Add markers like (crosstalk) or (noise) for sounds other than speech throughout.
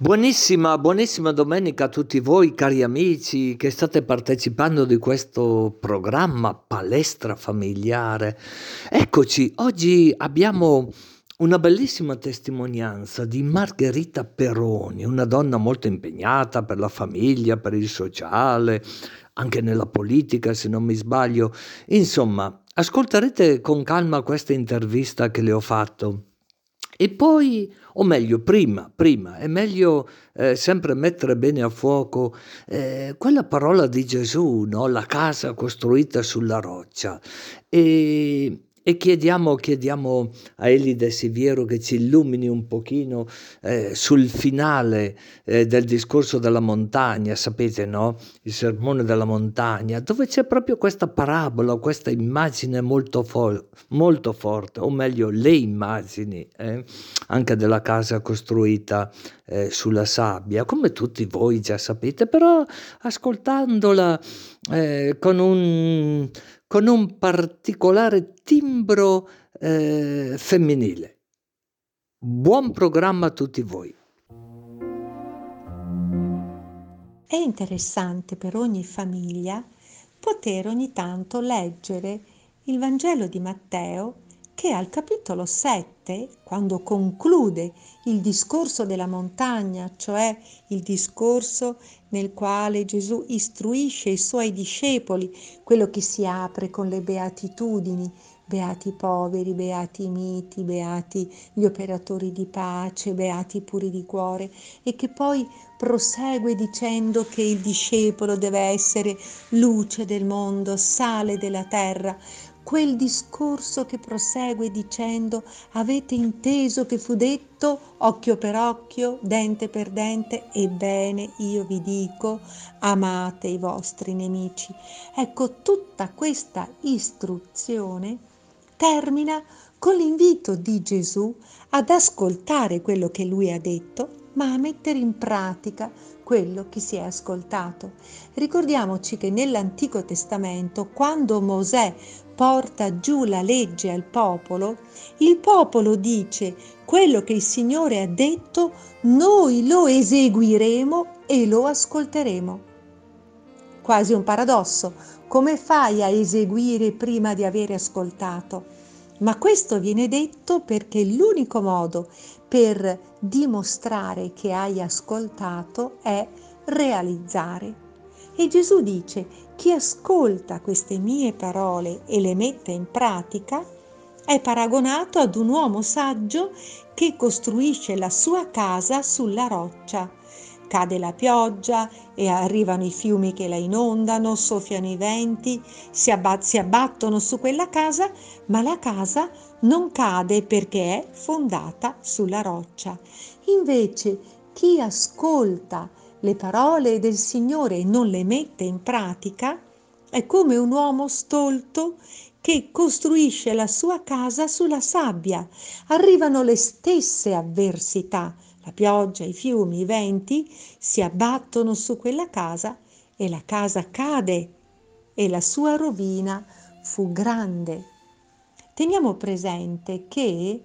Buonissima, buonissima domenica a tutti voi cari amici che state partecipando di questo programma Palestra Familiare. Eccoci, oggi abbiamo una bellissima testimonianza di Margherita Peroni, una donna molto impegnata per la famiglia, per il sociale, anche nella politica se non mi sbaglio. Insomma, ascolterete con calma questa intervista che le ho fatto e poi, o meglio, prima, prima, è meglio eh, sempre mettere bene a fuoco eh, quella parola di Gesù, no? la casa costruita sulla roccia. E e chiediamo, chiediamo a Elide Siviero che ci illumini un pochino eh, sul finale eh, del discorso della montagna, sapete no? Il sermone della montagna, dove c'è proprio questa parabola, questa immagine molto, fo- molto forte, o meglio le immagini eh, anche della casa costruita eh, sulla sabbia, come tutti voi già sapete, però ascoltandola eh, con un con un particolare timbro eh, femminile. Buon programma a tutti voi. È interessante per ogni famiglia poter ogni tanto leggere il Vangelo di Matteo che al capitolo 7, quando conclude il discorso della montagna, cioè il discorso nel quale Gesù istruisce i suoi discepoli, quello che si apre con le beatitudini, beati i poveri, beati i miti, beati gli operatori di pace, beati i puri di cuore, e che poi prosegue dicendo che il discepolo deve essere luce del mondo, sale della terra, quel discorso che prosegue dicendo avete inteso che fu detto occhio per occhio, dente per dente, ebbene io vi dico amate i vostri nemici. Ecco, tutta questa istruzione termina con l'invito di Gesù ad ascoltare quello che lui ha detto, ma a mettere in pratica quello che si è ascoltato. Ricordiamoci che nell'Antico Testamento, quando Mosè porta giù la legge al popolo, il popolo dice quello che il Signore ha detto, noi lo eseguiremo e lo ascolteremo. Quasi un paradosso, come fai a eseguire prima di aver ascoltato? Ma questo viene detto perché l'unico modo per dimostrare che hai ascoltato è realizzare. E Gesù dice, chi ascolta queste mie parole e le mette in pratica è paragonato ad un uomo saggio che costruisce la sua casa sulla roccia. Cade la pioggia e arrivano i fiumi che la inondano, soffiano i venti, si, abbat- si abbattono su quella casa, ma la casa non cade perché è fondata sulla roccia. Invece chi ascolta le parole del Signore e non le mette in pratica, è come un uomo stolto che costruisce la sua casa sulla sabbia. Arrivano le stesse avversità, la pioggia, i fiumi, i venti si abbattono su quella casa e la casa cade e la sua rovina fu grande. Teniamo presente che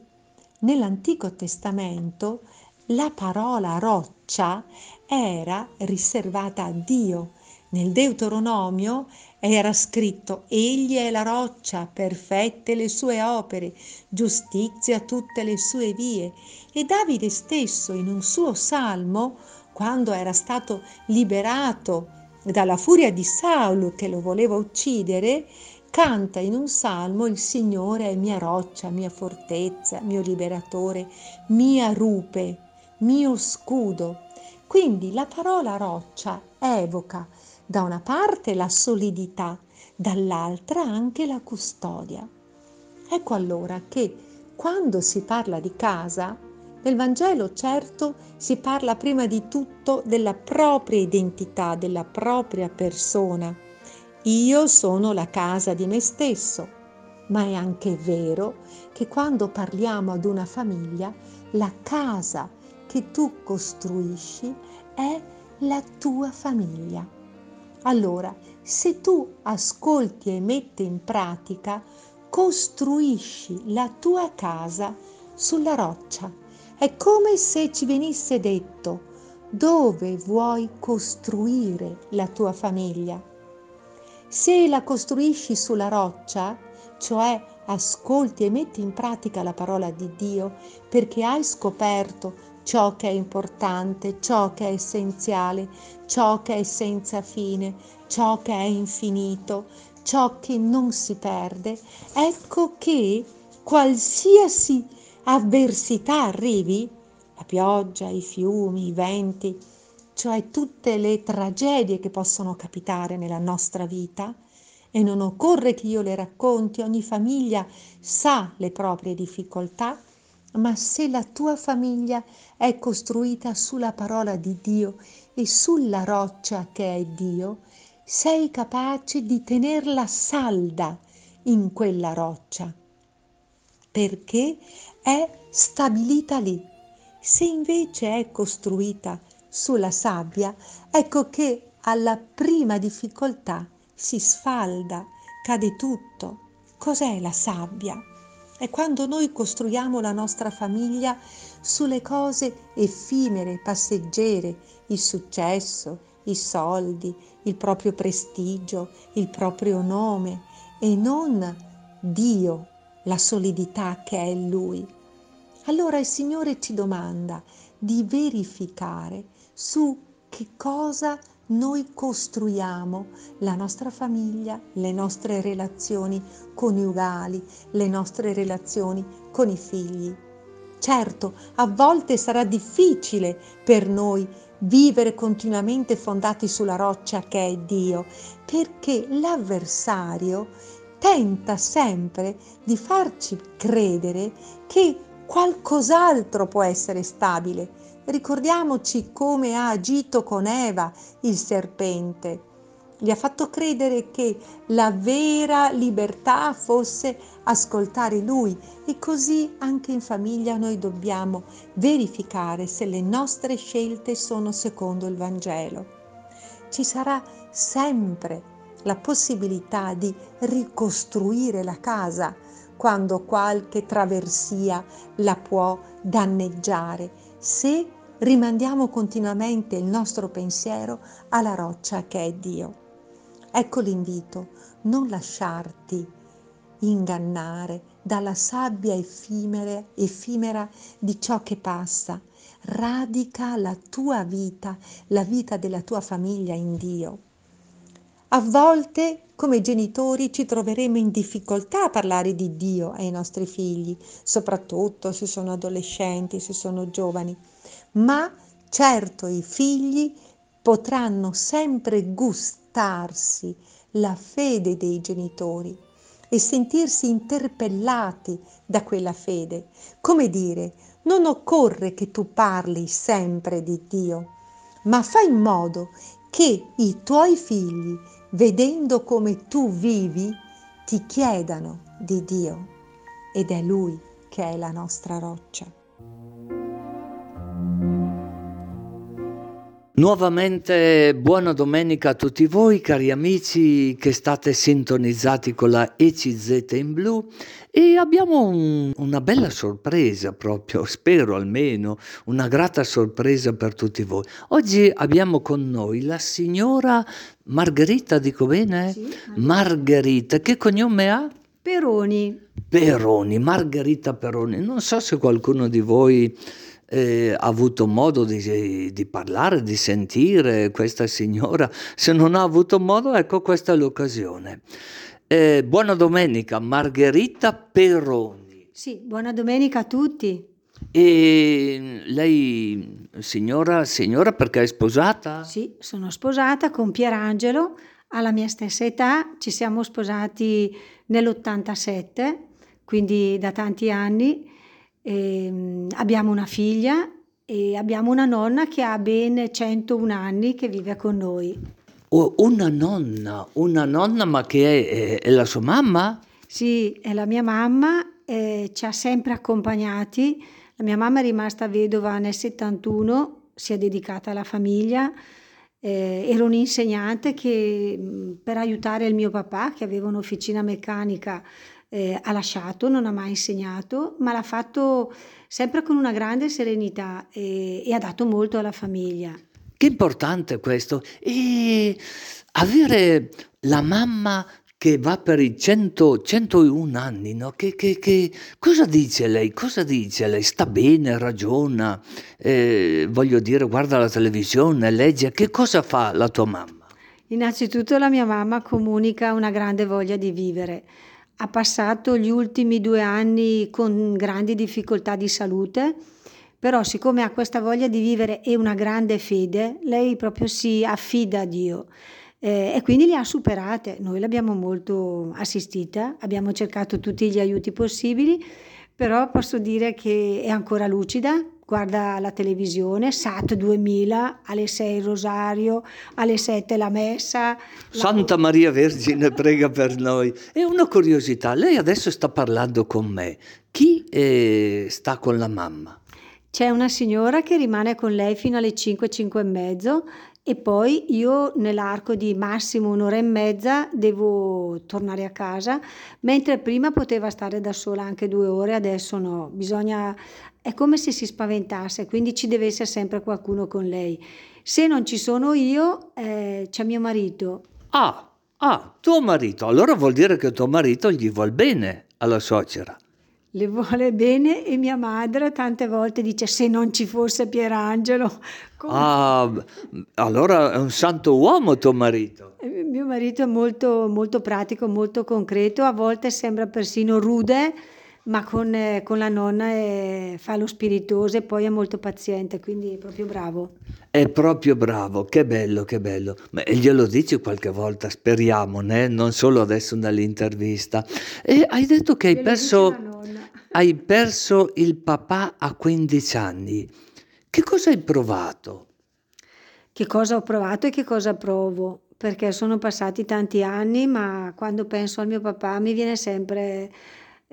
nell'Antico Testamento la parola roccia era riservata a Dio. Nel Deuteronomio era scritto Egli è la roccia, perfette le sue opere, giustizia tutte le sue vie. E Davide stesso in un suo salmo, quando era stato liberato dalla furia di Saulo che lo voleva uccidere, canta in un salmo il Signore è mia roccia, mia fortezza, mio liberatore, mia rupe, mio scudo. Quindi la parola roccia evoca da una parte la solidità, dall'altra anche la custodia. Ecco allora che quando si parla di casa, nel Vangelo certo si parla prima di tutto della propria identità, della propria persona. Io sono la casa di me stesso, ma è anche vero che quando parliamo ad una famiglia, la casa che tu costruisci è la tua famiglia. Allora, se tu ascolti e metti in pratica, costruisci la tua casa sulla roccia. È come se ci venisse detto, dove vuoi costruire la tua famiglia. Se la costruisci sulla roccia, cioè ascolti e metti in pratica la parola di Dio perché hai scoperto ciò che è importante, ciò che è essenziale, ciò che è senza fine, ciò che è infinito, ciò che non si perde, ecco che qualsiasi avversità arrivi, la pioggia, i fiumi, i venti, cioè tutte le tragedie che possono capitare nella nostra vita, e non occorre che io le racconti, ogni famiglia sa le proprie difficoltà, ma se la tua famiglia è costruita sulla parola di Dio e sulla roccia che è Dio, sei capace di tenerla salda in quella roccia, perché è stabilita lì. Se invece è costruita sulla sabbia, ecco che alla prima difficoltà si sfalda, cade tutto. Cos'è la sabbia? È quando noi costruiamo la nostra famiglia sulle cose effimere, passeggere, il successo, i soldi, il proprio prestigio, il proprio nome e non Dio, la solidità che è Lui. Allora il Signore ci domanda di verificare su che cosa noi costruiamo la nostra famiglia, le nostre relazioni coniugali, le nostre relazioni con i figli. Certo, a volte sarà difficile per noi vivere continuamente fondati sulla roccia che è Dio, perché l'avversario tenta sempre di farci credere che qualcos'altro può essere stabile Ricordiamoci come ha agito con Eva il serpente. Gli ha fatto credere che la vera libertà fosse ascoltare lui e così anche in famiglia noi dobbiamo verificare se le nostre scelte sono secondo il Vangelo. Ci sarà sempre la possibilità di ricostruire la casa quando qualche traversia la può danneggiare se rimandiamo continuamente il nostro pensiero alla roccia che è Dio. Ecco l'invito, non lasciarti ingannare dalla sabbia effimere, effimera di ciò che passa. Radica la tua vita, la vita della tua famiglia in Dio. A volte come genitori ci troveremo in difficoltà a parlare di Dio ai nostri figli, soprattutto se sono adolescenti, se sono giovani, ma certo i figli potranno sempre gustarsi la fede dei genitori e sentirsi interpellati da quella fede. Come dire, non occorre che tu parli sempre di Dio, ma fai in modo che i tuoi figli vedendo come tu vivi, ti chiedano di Dio ed è Lui che è la nostra roccia. Nuovamente buona domenica a tutti voi cari amici che state sintonizzati con la ECZ in blu e abbiamo un, una bella sorpresa proprio, (laughs) spero almeno, una grata sorpresa per tutti voi. Oggi abbiamo con noi la signora Margherita, dico bene? Sì, Margherita, che cognome ha? Peroni. Peroni, Margherita Peroni. Non so se qualcuno di voi eh, ha avuto modo di, di, parlare, di sentire questa signora. Se non ha avuto modo, ecco questa è l'occasione. Eh, buona domenica, Margherita Peroni. Sì, buona domenica a tutti. E lei, signora, signora perché è sposata? Sì, sono sposata con Pierangelo, alla mia stessa età, ci siamo sposati nell'87, quindi da tanti anni e, ehm, abbiamo una figlia e abbiamo una nonna che ha ben 101 anni che vive con noi. Oh, una nonna, una nonna ma che è, è, la sua mamma? Sì, è la mia mamma, eh, ci ha sempre accompagnati. La mia mamma è rimasta vedova nel 71, si è dedicata alla famiglia. Eh, ero un'insegnante che per aiutare il mio papà, che aveva un'officina meccanica eh, ha lasciato, non ha mai insegnato, ma l'ha fatto sempre con una grande serenità e, e ha dato molto alla famiglia. Che importante questo. E avere la mamma che va per i 100, 101 anni, no? Che, che, che, cosa dice lei? Cosa dice lei? Sta bene, ragiona, eh, voglio dire, guarda la televisione, legge. Che cosa fa la tua mamma? Innanzitutto la mia mamma comunica una grande voglia di vivere. Ha passato gli ultimi due anni con grandi difficoltà di salute, però siccome ha questa voglia di vivere e una grande fede, lei proprio si affida a Dio eh, e quindi le ha superate. Noi l'abbiamo molto assistita, abbiamo cercato tutti gli aiuti possibili, però posso dire che è ancora lucida, guarda la televisione, SAT 2000, alle 6 il rosario, alle 7 la messa. Santa Maria Vergine prega per noi. E una curiosità, lei adesso sta parlando con me. Chi eh, sta con la mamma? C'è una signora che rimane con lei fino alle 5, 5 e mezzo e poi io nell'arco di massimo un'ora e mezza devo tornare a casa, mentre prima poteva stare da sola anche due ore, adesso no, bisogna, è come se si spaventasse, quindi ci deve essere sempre qualcuno con lei. Se non ci sono io, eh, c'è mio marito. Ah, ah, tuo marito, allora vuol dire che tuo marito gli vuol bene alla suocera le vuole bene e mia madre tante volte dice se non ci fosse Pierangelo. Come... Ah, allora è un santo uomo tuo marito. Eh, mio marito è molto, molto pratico, molto concreto, a volte sembra persino rude, ma con, eh, con la nonna è, fa lo spiritoso e poi è molto paziente, quindi è proprio bravo. È proprio bravo, che bello, che bello. Ma glielo dici qualche volta, speriamo, né? non solo adesso nell'intervista. E hai detto che hai perso, (laughs) hai perso il papà a 15 anni. Che cosa hai provato? Che cosa ho provato e che cosa provo? Perché sono passati tanti anni, ma quando penso al mio papà mi viene sempre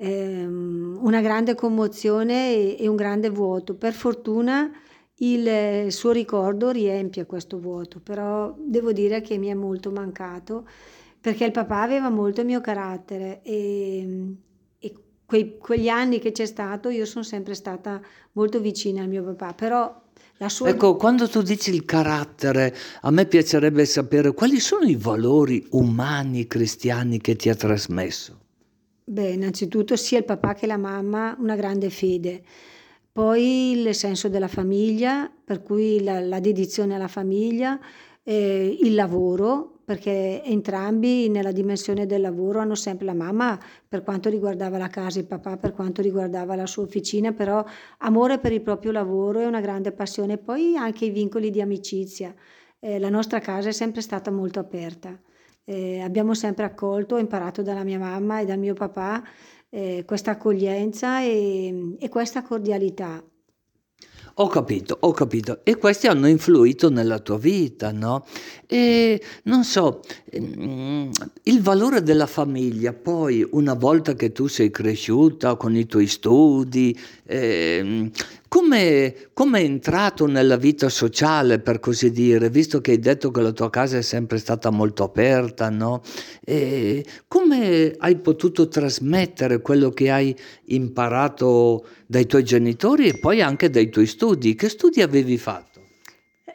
ehm, una grande commozione e, e un grande vuoto. Per fortuna il suo ricordo riempie questo vuoto, però devo dire che mi è molto mancato perché il papà aveva molto il mio carattere e, e quei, quegli anni che c'è stato io sono sempre stata molto vicina al mio papà, però la sua... Ecco, quando tu dici il carattere, a me piacerebbe sapere quali sono i valori umani cristiani che ti ha trasmesso. Beh, innanzitutto sia il papà che la mamma una grande fede poi il senso della famiglia, per cui la, la dedizione alla famiglia, eh, il lavoro, perché entrambi nella dimensione del lavoro hanno sempre la mamma per quanto riguardava la casa, il papà per quanto riguardava la sua officina, però amore per il proprio lavoro e una grande passione, poi anche i vincoli di amicizia. Eh, la nostra casa è sempre stata molto aperta. Eh, abbiamo sempre accolto, ho imparato dalla mia mamma e dal mio papà eh, questa accoglienza e, e questa cordialità. Ho capito, ho capito. E questi hanno influito nella tua vita, no? E non so, mm, il valore della famiglia, poi una volta che tu sei cresciuta con i tuoi studi, eh, come, è entrato nella vita sociale, per così dire, visto che hai detto che la tua casa è sempre stata molto aperta, no? Come hai potuto trasmettere quello che hai imparato dai tuoi genitori e poi anche dai tuoi studi? Che studi avevi fatto?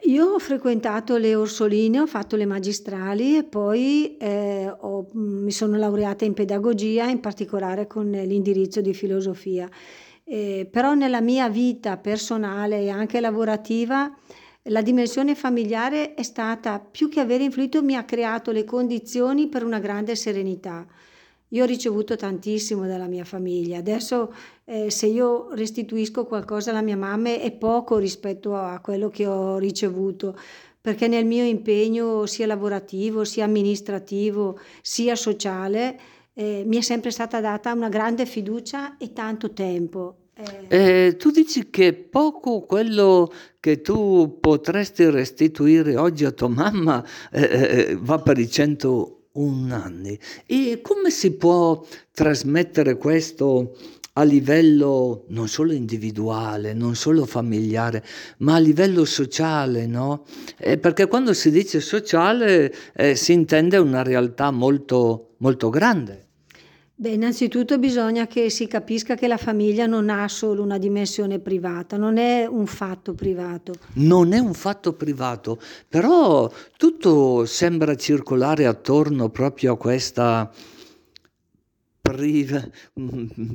Io ho frequentato le Orsoline, ho fatto le magistrali e poi eh, ho, mi sono laureata in pedagogia, in particolare con l'indirizzo di filosofia. Eh, però nella mia vita personale e anche lavorativa la dimensione familiare è stata, più che aver influito, mi ha creato le condizioni per una grande serenità. Io ho ricevuto tantissimo dalla mia famiglia, adesso eh, se io restituisco qualcosa alla mia mamma è poco rispetto a quello che ho ricevuto, perché nel mio impegno sia lavorativo, sia amministrativo, sia sociale, eh, mi è sempre stata data una grande fiducia e tanto tempo. Eh, eh, tu dici che poco quello che tu potresti restituire oggi a tua mamma eh, eh va per i 101 anni. E come si può trasmettere questo a livello non solo individuale, non solo familiare, ma a livello sociale, no? Eh, perché quando si dice sociale eh, si intende una realtà molto, molto grande. Beh, innanzitutto bisogna che si capisca che la famiglia non ha solo una dimensione privata, non è un fatto privato. Non è un fatto privato, però tutto sembra circolare attorno proprio a questa priva-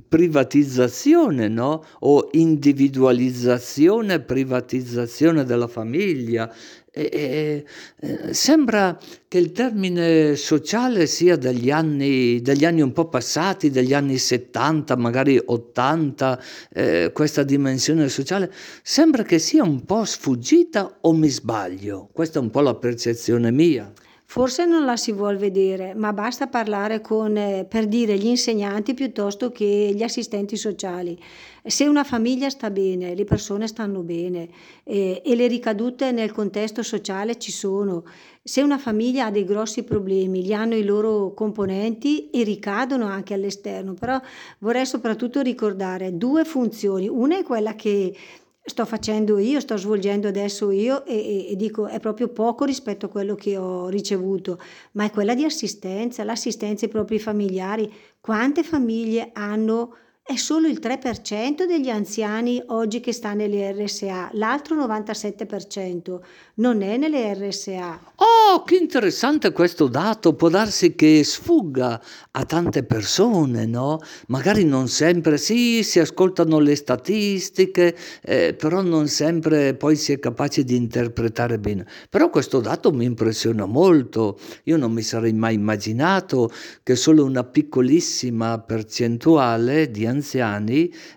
privatizzazione, no? O individualizzazione, privatizzazione della famiglia. E, e, sembra che il termine sociale sia degli anni, degli anni un po' passati, degli anni 70, magari 80, eh, questa dimensione sociale, sembra che sia un po' sfuggita o mi sbaglio? Questa è un po' la percezione mia. Forse non la si vuol vedere, ma basta parlare con, eh, per dire, gli insegnanti piuttosto che gli assistenti sociali. Se una famiglia sta bene, le persone stanno bene eh, e le ricadute nel contesto sociale ci sono. Se una famiglia ha dei grossi problemi, li hanno i loro componenti e ricadono anche all'esterno. Però vorrei soprattutto ricordare due funzioni. Una è quella che sto facendo io, sto svolgendo adesso io e, e, e, dico è proprio poco rispetto a quello che ho ricevuto, ma è quella di assistenza, l'assistenza ai propri familiari. Quante famiglie hanno è solo il 3% degli anziani oggi che sta nelle RSA, l'altro 97% non è nelle RSA. Oh, che interessante questo dato, può darsi che sfugga a tante persone, no? Magari non sempre, sì, si ascoltano le statistiche, eh, però non sempre poi si è capaci di interpretare bene. Però questo dato mi impressiona molto, io non mi sarei mai immaginato che solo una piccolissima percentuale di anziani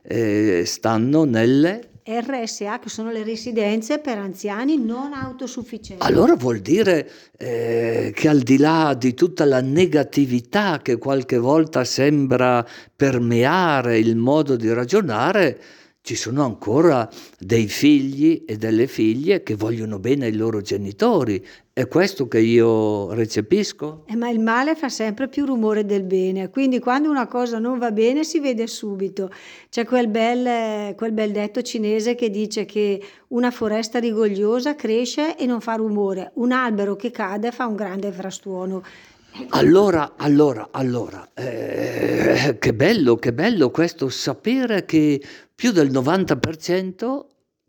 eh, stanno nelle RSA, che sono le residenze per anziani non autosufficienti. Allora vuol dire eh, che al di là di tutta la negatività che qualche volta sembra permeare il modo di ragionare, ci sono ancora dei figli e delle figlie che vogliono bene ai loro genitori. È questo che io recepisco? Eh, ma il male fa sempre più rumore del bene, quindi quando una cosa non va bene si vede subito. C'è quel bel, quel bel detto cinese che dice che una foresta rigogliosa cresce e non fa rumore, un albero che cade fa un grande frastuono. Allora, allora, allora, eh, che bello, che bello questo sapere che più del 90%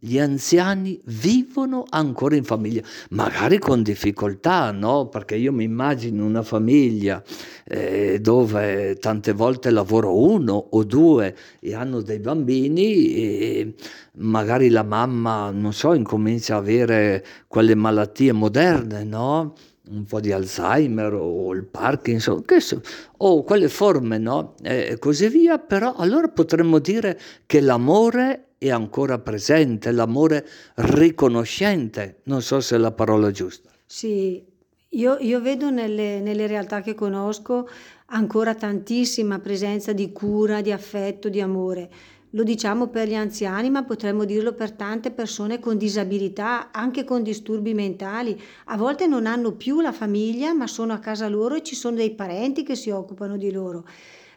gli anziani vivono ancora in famiglia, magari con difficoltà, no? Perché io mi immagino una famiglia eh, dove tante volte lavoro uno o due e hanno dei bambini e magari la mamma, non so, incomincia a avere quelle malattie moderne, no? un po' di Alzheimer o il Parkinson, so, o quelle forme, no? E così via, però allora potremmo dire che l'amore è ancora presente, l'amore riconoscente, non so se è la parola giusta. Sì, io, io vedo nelle, nelle realtà che conosco ancora tantissima presenza di cura, di affetto, di amore. Lo diciamo per gli anziani, ma potremmo dirlo per tante persone con disabilità, anche con disturbi mentali. A volte non hanno più la famiglia, ma sono a casa loro e ci sono dei parenti che si occupano di loro.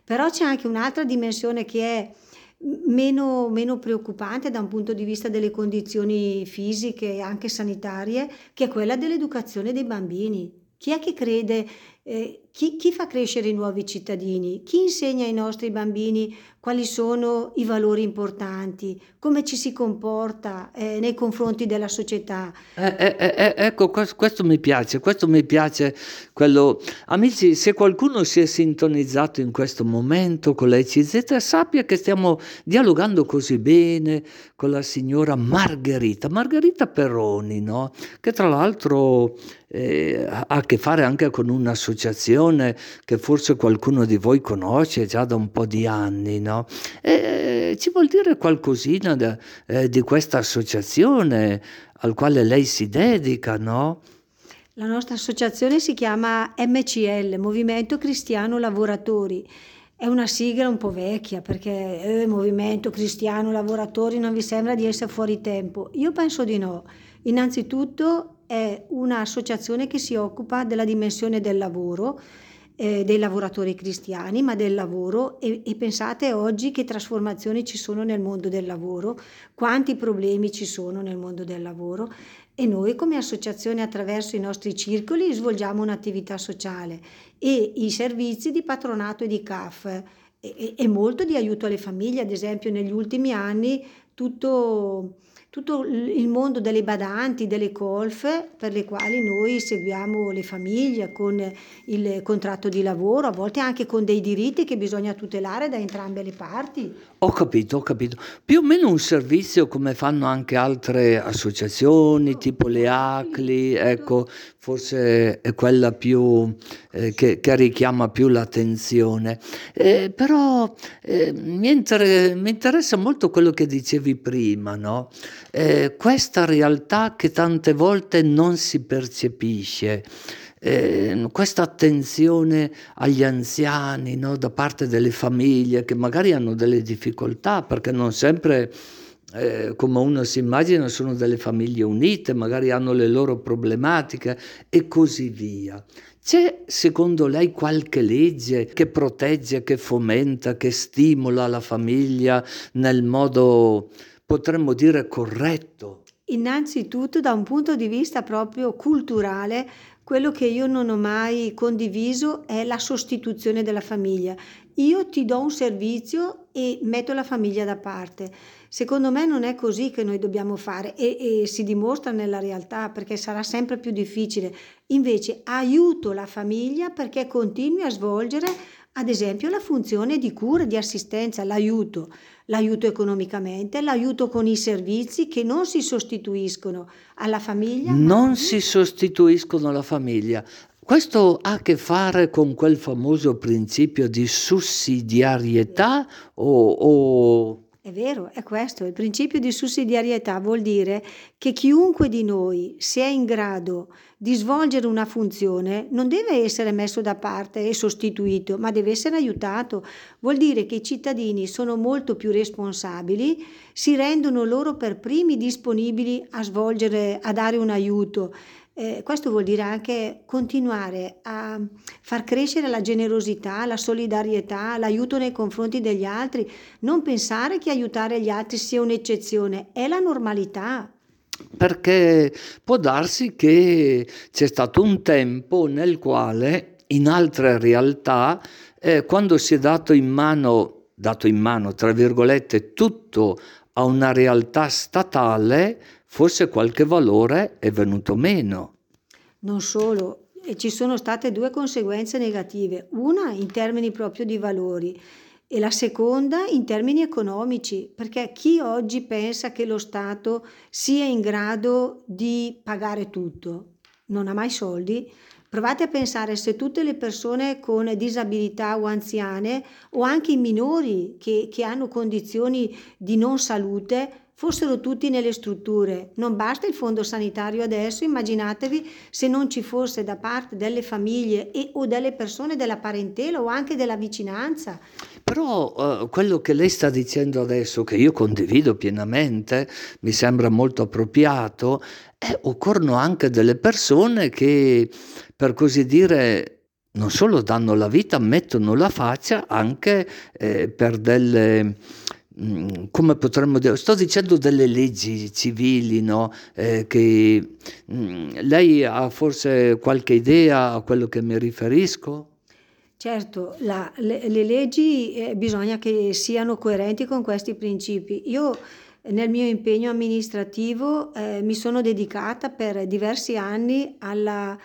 Però c'è anche un'altra dimensione che è meno, meno preoccupante da un punto di vista delle condizioni fisiche e anche sanitarie, che è quella dell'educazione dei bambini. Chi è che crede eh, chi, chi, fa crescere i nuovi cittadini? Chi insegna ai nostri bambini quali sono i valori importanti? Come ci si comporta eh, nei confronti della società? Eh, eh, eh, eh ecco, questo, questo, mi piace, questo mi piace. Quello... Amici, se qualcuno si è sintonizzato in questo momento con la ECZ, sappia che stiamo dialogando così bene con la signora Margherita, Margherita Perroni, no? che tra l'altro ha a che fare anche con un'associazione un'associazione che forse qualcuno di voi conosce già da un po' di anni, no? E ci vuol dire qualcosina da, eh, di questa associazione al quale lei si dedica, no? La nostra associazione si chiama MCL, Movimento Cristiano Lavoratori. È una sigla un po' vecchia perché eh, Movimento Cristiano Lavoratori non vi sembra di essere fuori tempo? Io penso di no. Innanzitutto è un'associazione che si occupa della dimensione del lavoro, eh, dei lavoratori cristiani, ma del lavoro. E, e, pensate oggi che trasformazioni ci sono nel mondo del lavoro, quanti problemi ci sono nel mondo del lavoro. E noi come associazione attraverso i nostri circoli svolgiamo un'attività sociale e i servizi di patronato e di CAF e, e molto di aiuto alle famiglie, ad esempio negli ultimi anni tutto tutto il mondo delle badanti, delle colf, per le quali noi seguiamo le famiglie con il contratto di lavoro, a volte anche con dei diritti che bisogna tutelare da entrambe le parti. Ho capito, ho capito. Più o meno un servizio come fanno anche altre associazioni, tipo le ACLI, ecco, forse è quella più, eh, che, che, richiama più l'attenzione. Eh, però eh, mi, inter- mi, interessa molto quello che dicevi prima, no? Eh, questa realtà che tante volte non si percepisce. Eh, questa attenzione agli anziani no? da parte delle famiglie che magari hanno delle difficoltà perché non sempre eh, come uno si immagina, sono delle famiglie unite, magari hanno le loro problematiche e così via. C'è secondo lei qualche legge che protegge, che fomenta, che stimola la famiglia nel modo, potremmo dire, corretto? Innanzitutto da un punto di vista proprio culturale, quello che io non ho mai condiviso è la sostituzione della famiglia. Io ti do un servizio e metto la famiglia da parte. Secondo me non è così che noi dobbiamo fare e, e, si dimostra nella realtà perché sarà sempre più difficile. Invece aiuto la famiglia perché continui a svolgere ad esempio la funzione di cura, di assistenza, l'aiuto, l'aiuto economicamente, l'aiuto con i servizi che non si sostituiscono alla famiglia. Non si sostituiscono alla famiglia. Questo ha a che fare con quel famoso principio di sussidiarietà o, o è vero, è questo, il principio di sussidiarietà vuol dire che chiunque di noi sia in grado di svolgere una funzione non deve essere messo da parte e sostituito, ma deve essere aiutato. Vuol dire che i cittadini sono molto più responsabili, si rendono loro per primi disponibili a svolgere, a dare un aiuto eh, questo vuol dire anche continuare a far crescere la generosità, la solidarietà, l'aiuto nei confronti degli altri, non pensare che aiutare gli altri sia un'eccezione, è la normalità. Perché può darsi che c'è stato un tempo nel quale in altre realtà, eh, quando si è dato in mano, dato in mano, tra virgolette, tutto a una realtà statale, forse qualche valore è venuto meno. Non solo, ci sono state due conseguenze negative, una in termini proprio di valori e la seconda in termini economici, perché chi oggi pensa che lo Stato sia in grado di pagare tutto non ha mai soldi. Provate a pensare se tutte le persone con disabilità o anziane o anche i minori che, che hanno condizioni di non salute fossero tutti nelle strutture. Non basta il fondo sanitario adesso, immaginatevi se non ci fosse da parte delle famiglie e, o delle persone della parentela o anche della vicinanza. Però uh, quello che lei sta dicendo adesso, che io condivido pienamente, mi sembra molto appropriato, è occorrono anche delle persone che, per così dire, non solo danno la vita, mettono la faccia anche eh, per delle come potremmo dire, sto dicendo delle leggi civili, no? eh, che mh, mm, lei ha forse qualche idea a quello che mi riferisco? Certo, la, le, le, leggi eh, bisogna che siano coerenti con questi principi. Io nel mio impegno amministrativo eh, mi sono dedicata per diversi anni alla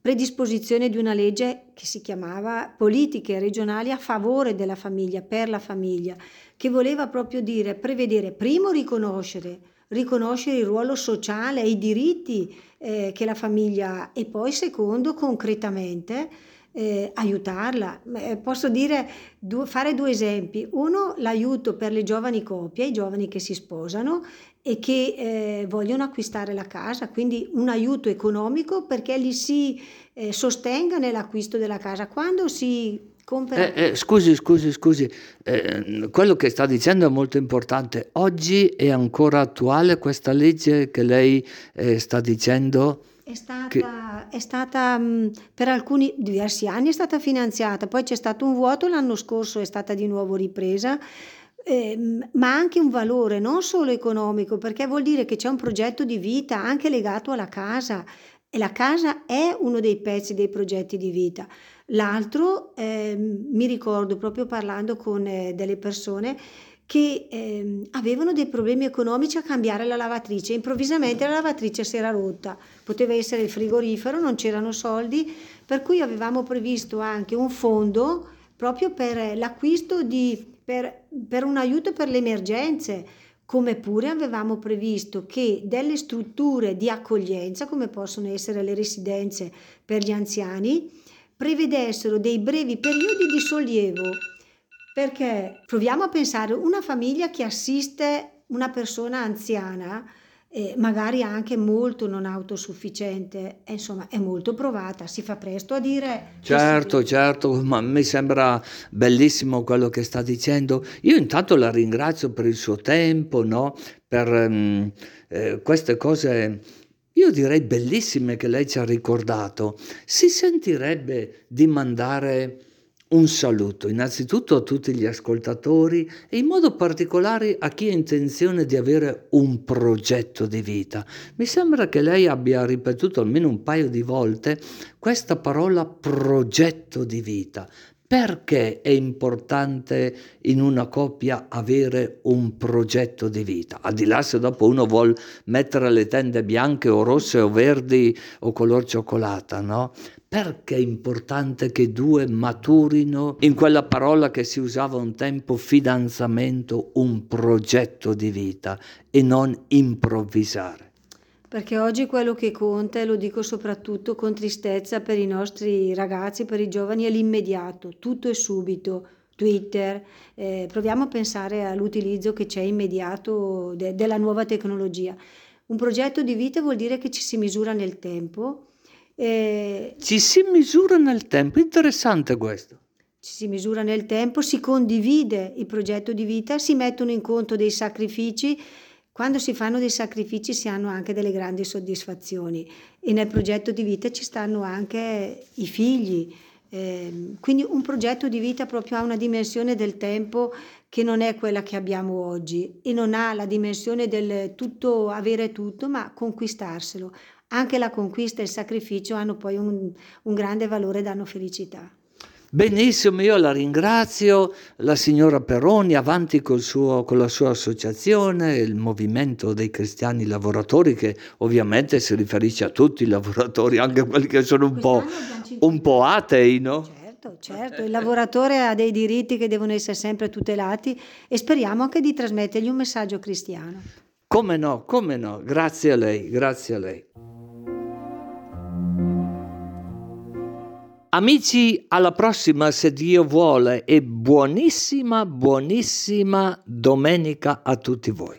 predisposizione di una legge che si chiamava Politiche regionali a favore della famiglia, per la famiglia, che voleva proprio dire prevedere, primo riconoscere, riconoscere il ruolo sociale i diritti eh, che la famiglia ha e poi secondo concretamente eh, aiutarla. Eh, posso dire, due, fare due esempi. Uno, l'aiuto per le giovani coppie, i giovani che si sposano e che eh, vogliono acquistare la casa, quindi un aiuto economico perché li si eh, sostenga nell'acquisto della casa. Quando si compra... Eh, eh, scusi, scusi, scusi, eh, quello che sta dicendo è molto importante. Oggi è ancora attuale questa legge che lei eh, sta dicendo? È stata, che... è stata mh, per alcuni diversi anni è stata finanziata, poi c'è stato un vuoto, l'anno scorso è stata di nuovo ripresa eh, ma anche un valore non solo economico, perché vuol dire che c'è un progetto di vita anche legato alla casa e la casa è uno dei pezzi dei progetti di vita. L'altro, eh, mi ricordo proprio parlando con eh, delle persone che eh, avevano dei problemi economici a cambiare la lavatrice. Improvvisamente la lavatrice si era rotta, poteva essere il frigorifero, non c'erano soldi, per cui avevamo previsto anche un fondo proprio per l'acquisto di, per, per un aiuto per le emergenze, come pure avevamo previsto che delle strutture di accoglienza, come possono essere le residenze per gli anziani, prevedessero dei brevi periodi di sollievo perché proviamo a pensare una famiglia che assiste una persona anziana, eh, magari anche molto non autosufficiente, eh, insomma è molto provata, si fa presto a dire... Certo, certo, ma mi sembra bellissimo quello che sta dicendo. Io intanto la ringrazio per il suo tempo, no? per um, eh, queste cose io direi bellissime che lei ci ha ricordato. Si sentirebbe di mandare un saluto innanzitutto a tutti gli ascoltatori e in modo particolare a chi ha intenzione di avere un progetto di vita. Mi sembra che lei abbia ripetuto almeno un paio di volte questa parola progetto di vita. Perché è importante in una coppia avere un progetto di vita? Al di là se dopo uno vuole mettere le tende bianche o rosse o verdi o color cioccolata, no? Perché è importante che due maturino in quella parola che si usava un tempo, fidanzamento, un progetto di vita e non improvvisare? Perché oggi quello che conta, e lo dico soprattutto con tristezza per i nostri ragazzi, per i giovani, è l'immediato, tutto è subito. Twitter, eh, proviamo a pensare all'utilizzo che c'è immediato de- della nuova tecnologia. Un progetto di vita vuol dire che ci si misura nel tempo, eh, ci si misura nel tempo, interessante questo. Ci si misura nel tempo, si condivide il progetto di vita, si mettono in conto dei sacrifici. Quando si fanno dei sacrifici si hanno anche delle grandi soddisfazioni e nel progetto di vita ci stanno anche i figli. Eh, quindi un progetto di vita proprio ha una dimensione del tempo che non è quella che abbiamo oggi e non ha la dimensione del tutto avere tutto, ma conquistarselo anche la conquista e il sacrificio hanno poi un, un grande valore e danno felicità. Benissimo, io la ringrazio, la signora Peroni, avanti suo, con la sua associazione, il Movimento dei Cristiani Lavoratori, che ovviamente si riferisce a tutti i lavoratori, anche quelli che sono un po', un po' atei, no? Certo, certo, il lavoratore ha dei diritti che devono essere sempre tutelati e speriamo anche di trasmettergli un messaggio cristiano. Come no, come no, grazie a lei, grazie a lei. Amici, alla prossima se Dio vuole e buonissima, buonissima domenica a tutti voi.